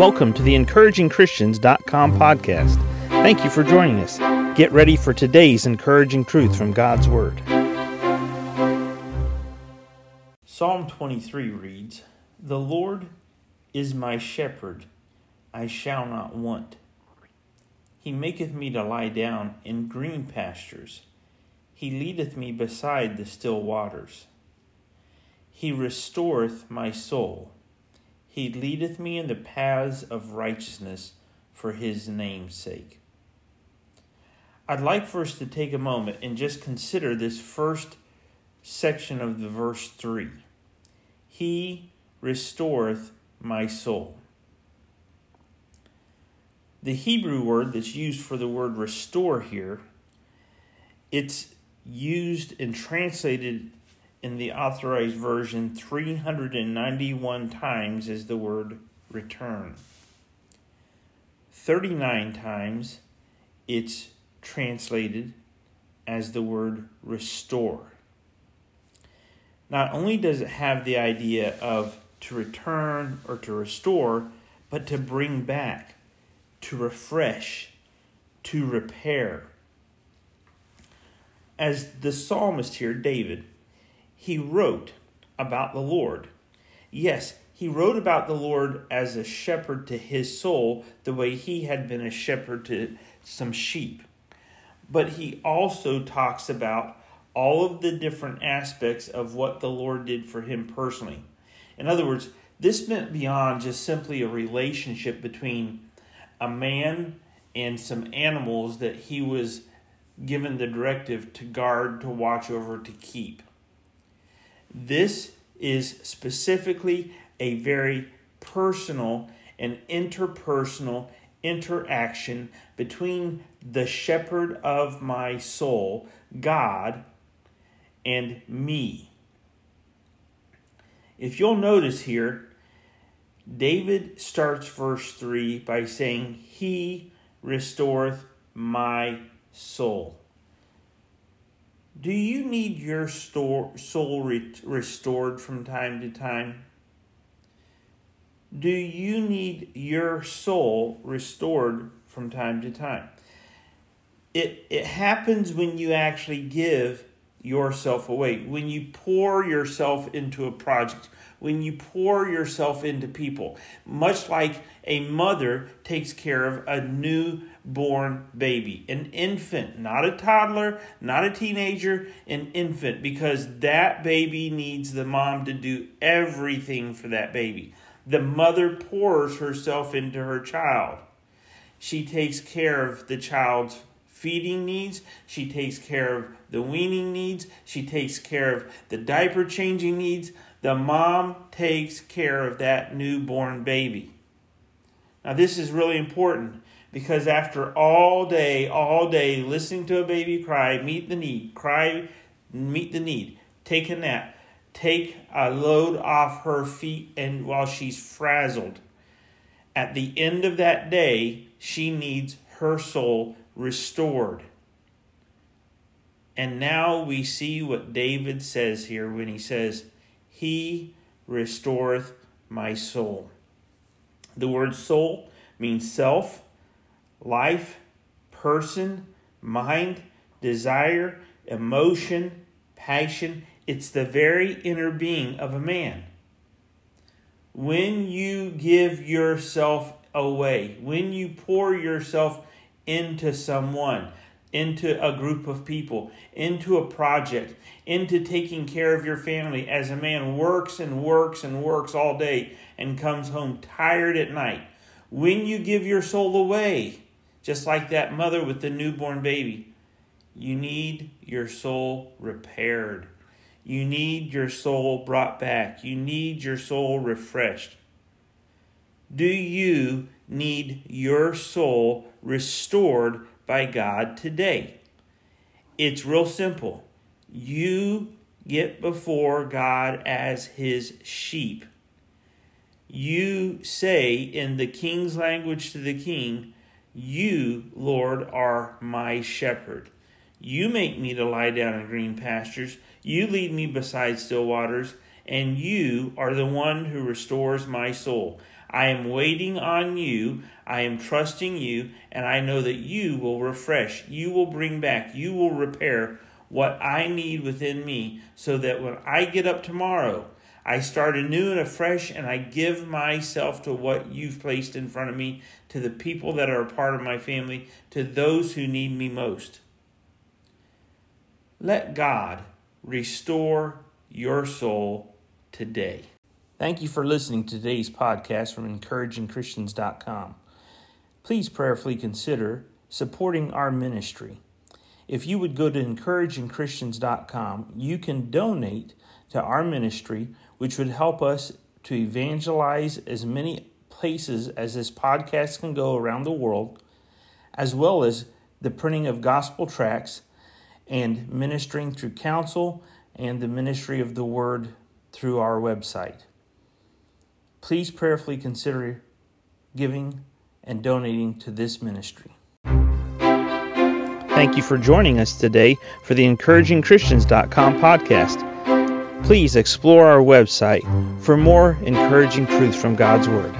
Welcome to the encouragingchristians.com podcast. Thank you for joining us. Get ready for today's encouraging truth from God's Word. Psalm 23 reads The Lord is my shepherd, I shall not want. He maketh me to lie down in green pastures. He leadeth me beside the still waters. He restoreth my soul. He leadeth me in the paths of righteousness for his name's sake. I'd like for us to take a moment and just consider this first section of the verse 3. He restoreth my soul. The Hebrew word that's used for the word restore here, it's used and translated in the authorized version 391 times is the word return. 39 times it's translated as the word restore. Not only does it have the idea of to return or to restore, but to bring back, to refresh, to repair. As the psalmist here, David, he wrote about the Lord. Yes, he wrote about the Lord as a shepherd to his soul, the way he had been a shepherd to some sheep. But he also talks about all of the different aspects of what the Lord did for him personally. In other words, this meant beyond just simply a relationship between a man and some animals that he was given the directive to guard, to watch over, to keep. This is specifically a very personal and interpersonal interaction between the shepherd of my soul, God, and me. If you'll notice here, David starts verse 3 by saying, He restoreth my soul. Do you need your store, soul re- restored from time to time? Do you need your soul restored from time to time? It, it happens when you actually give yourself away, when you pour yourself into a project, when you pour yourself into people, much like a mother takes care of a newborn baby, an infant, not a toddler, not a teenager, an infant, because that baby needs the mom to do everything for that baby. The mother pours herself into her child. She takes care of the child's feeding needs. She takes care of the weaning needs. She takes care of the diaper changing needs. The mom takes care of that newborn baby. Now, this is really important because after all day, all day listening to a baby cry, meet the need, cry, meet the need, take a nap, take a load off her feet, and while she's frazzled, at the end of that day, she needs her soul restored. And now we see what David says here when he says, He restoreth my soul. The word soul means self, life, person, mind, desire, emotion, passion. It's the very inner being of a man. When you give yourself away, when you pour yourself into someone, into a group of people, into a project, into taking care of your family as a man works and works and works all day and comes home tired at night. When you give your soul away, just like that mother with the newborn baby, you need your soul repaired. You need your soul brought back. You need your soul refreshed. Do you need your soul restored by God today? It's real simple. You get before God as his sheep. You say in the king's language to the king, You, Lord, are my shepherd. You make me to lie down in green pastures. You lead me beside still waters and you are the one who restores my soul. I am waiting on you. I am trusting you, and I know that you will refresh, you will bring back, you will repair what I need within me so that when I get up tomorrow, I start anew and afresh, and I give myself to what you've placed in front of me, to the people that are a part of my family, to those who need me most. Let God restore your soul today. Thank you for listening to today's podcast from encouragingchristians.com. Please prayerfully consider supporting our ministry. If you would go to encouragingchristians.com, you can donate to our ministry, which would help us to evangelize as many places as this podcast can go around the world, as well as the printing of gospel tracts and ministering through counsel and the ministry of the word through our website please prayerfully consider giving and donating to this ministry. Thank you for joining us today for the encouragingchristians.com podcast. Please explore our website for more encouraging truths from God's Word.